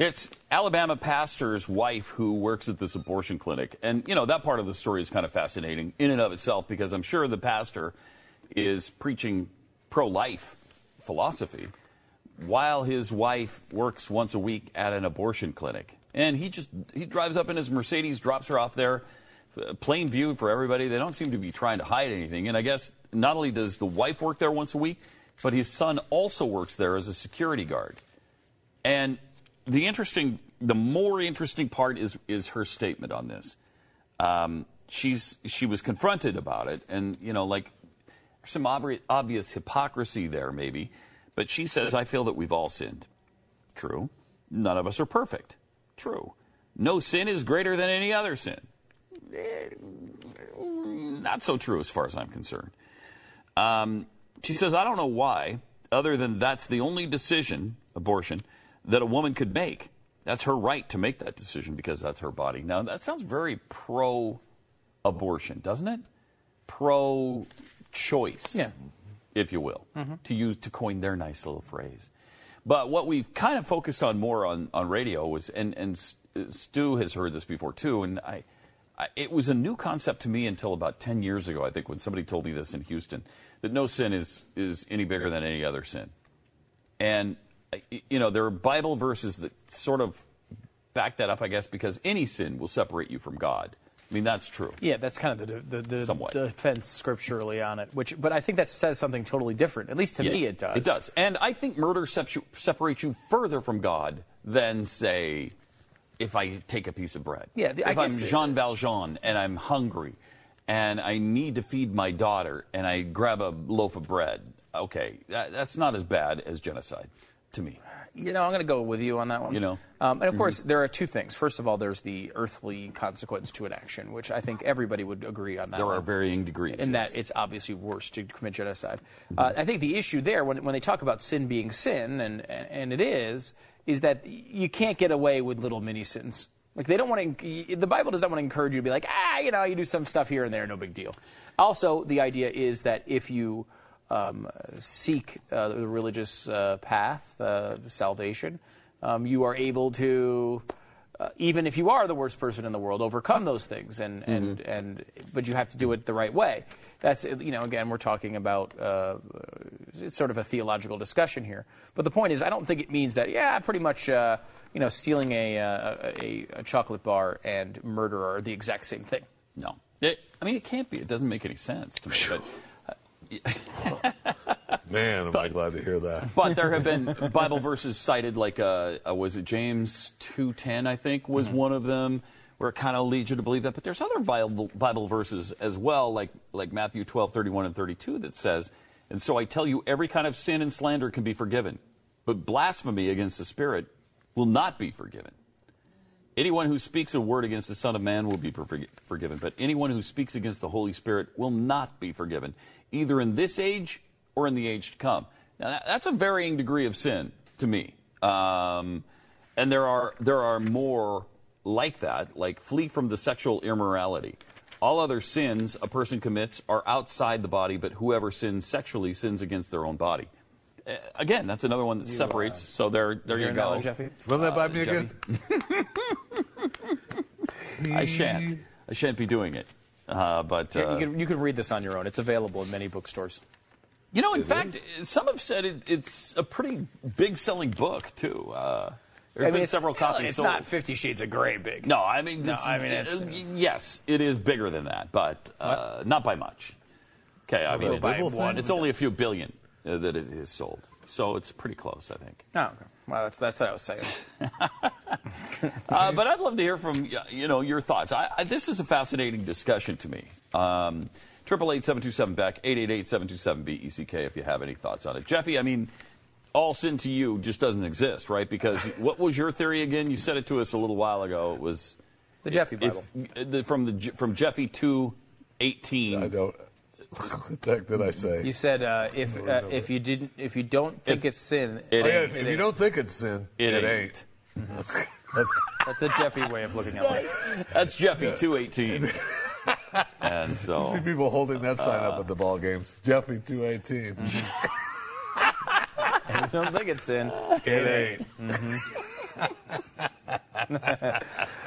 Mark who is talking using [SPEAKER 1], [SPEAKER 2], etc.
[SPEAKER 1] It's Alabama pastor's wife who works at this abortion clinic. And, you know, that part of the story is kind of fascinating in and of itself because I'm sure the pastor is preaching pro life philosophy while his wife works once a week at an abortion clinic. And he just he drives up in his Mercedes, drops her off there, uh, plain view for everybody. They don't seem to be trying to hide anything. And I guess not only does the wife work there once a week, but his son also works there as a security guard. And the interesting, the more interesting part is is her statement on this. Um, she's she was confronted about it, and you know, like some obvi- obvious hypocrisy there, maybe. But she says, "I feel that we've all sinned." True. None of us are perfect. True. No sin is greater than any other sin. Eh, not so true as far as I'm concerned. Um, she says, I don't know why, other than that's the only decision, abortion, that a woman could make. That's her right to make that decision because that's her body. Now, that sounds very pro abortion, doesn't it? Pro choice,
[SPEAKER 2] Yeah.
[SPEAKER 1] if you will,
[SPEAKER 2] Mm-hmm.
[SPEAKER 1] to use to coin their nice little phrase. But what we've kind of focused on more on, on radio was, and, and Stu has heard this before too, and I, I, it was a new concept to me until about 10 years ago, I think, when somebody told me this in Houston, that no sin is, is any bigger than any other sin. And, you know, there are Bible verses that sort of back that up, I guess, because any sin will separate you from God. I mean, that's true.
[SPEAKER 2] Yeah, that's kind of the the, the
[SPEAKER 1] Somewhat.
[SPEAKER 2] defense scripturally on it. Which, but I think that says something totally different. At least to
[SPEAKER 1] Yeah,
[SPEAKER 2] me, it does.
[SPEAKER 1] It does. And I think murder separates you further from God than, say, if I take a piece of bread.
[SPEAKER 2] Yeah, the- I
[SPEAKER 1] if I'm Jean Valjean and I'm hungry and I need to feed my daughter and I grab a loaf of bread, okay, that, that's not as bad as genocide to me.
[SPEAKER 2] You know, I'm going to go with you on that one.
[SPEAKER 1] You know?
[SPEAKER 2] um, and of course, there are two things. First of all, there's the earthly consequence to an action, which I think everybody would agree on that.
[SPEAKER 1] There
[SPEAKER 2] one.
[SPEAKER 1] are varying degrees.
[SPEAKER 2] in
[SPEAKER 1] yes.
[SPEAKER 2] that it's obviously worse to commit genocide. Uh, I think the issue there, when, when they talk about sin being sin, and, and it is, is that you can't get away with little mini sins. Like they don't want to. The Bible does not want to encourage you to be like, ah, you know, you do some stuff here and there, no big deal. Also, the idea is that if you um, seek uh, the religious uh, path, uh, salvation, um, you are able to uh, even if you are the worst person in the world, overcome those things, and and and but you have to do it the right way. That's you know again we're talking about uh, it's sort of a theological discussion here. But the point is, I don't think it means that yeah, pretty much uh, you know stealing a, a a chocolate bar and murder are the exact same thing.
[SPEAKER 1] No. It, I mean, it can't be. It doesn't make any sense to me. But,
[SPEAKER 3] Man, am I glad to hear that.
[SPEAKER 1] but there have been Bible verses cited, like uh, uh, was it James two ten? I think was one of them, where it kind of leads you to believe that. But there's other Bible, Bible verses as well, like like Matthew twelve thirty one and thirty two, that says, "And so I tell you, every kind of sin and slander can be forgiven, but blasphemy against the Spirit will not be forgiven." Anyone who speaks a word against the Son of Man will be forgiven, but anyone who speaks against the Holy Spirit will not be forgiven, either in this age or in the age to come. Now, that's a varying degree of sin to me. Um, and there are, there are more like that, like flee from the sexual immorality. All other sins a person commits are outside the body, but whoever sins sexually sins against their own body. Uh, again, that's another one that separates. so there, there you
[SPEAKER 2] Hearing that
[SPEAKER 1] go.
[SPEAKER 2] one, Jeffy?
[SPEAKER 3] Run that by me
[SPEAKER 1] Jeffy.
[SPEAKER 3] again.
[SPEAKER 1] I shan't. I shan't be doing it. Uh, but uh,
[SPEAKER 2] you can you can read this on your own. It's available in many bookstores.
[SPEAKER 1] you know, in fact, some have said it, it's a pretty big selling book too. Uh, there have been several copies
[SPEAKER 2] It's
[SPEAKER 1] sold.
[SPEAKER 2] not Fifty Shades of Grey big.
[SPEAKER 1] no, I mean,
[SPEAKER 2] No, I mean, it's-
[SPEAKER 1] uh, yes, it is bigger than that, but uh, not by much. Okay, I mean,
[SPEAKER 3] by
[SPEAKER 1] it's,
[SPEAKER 3] one.
[SPEAKER 1] it's only a few billion uh, that it is sold, so it's pretty close, I think.
[SPEAKER 2] Oh, okay. Well, that's that's what I was saying.
[SPEAKER 1] Uh, but I'd love to hear from you know your thoughts. I, I, this is a fascinating discussion to me. Um, Triple eight seven two seven Beck eight eight eight seven two seven B E C K. If you have any thoughts on it, Jeffy. I mean, all sin to you just doesn't exist, right? Because what was your theory again? You said it to us a little while ago. It was
[SPEAKER 2] The Jeffy
[SPEAKER 1] if,
[SPEAKER 2] Bible.
[SPEAKER 1] the, from the from Jeffy two eighteen.
[SPEAKER 3] I don't. What the heck did I say?
[SPEAKER 2] You said uh, if uh, if you didn't if you don't think
[SPEAKER 1] If-
[SPEAKER 2] it's sin,
[SPEAKER 1] It
[SPEAKER 3] oh, yeah,
[SPEAKER 1] ain't.
[SPEAKER 3] if, if you don't think it's sin,
[SPEAKER 1] It
[SPEAKER 3] it,
[SPEAKER 1] ain't.
[SPEAKER 3] ain't. That's, that's,
[SPEAKER 2] the Jeffy way of looking at it.
[SPEAKER 1] That's Jeffy two eighteen. and so you
[SPEAKER 3] see people holding that sign up uh, at the ball games. Jeffy two eighteen.
[SPEAKER 2] If mm-hmm. you don't think it's in.
[SPEAKER 3] It ain't. Mm-hmm.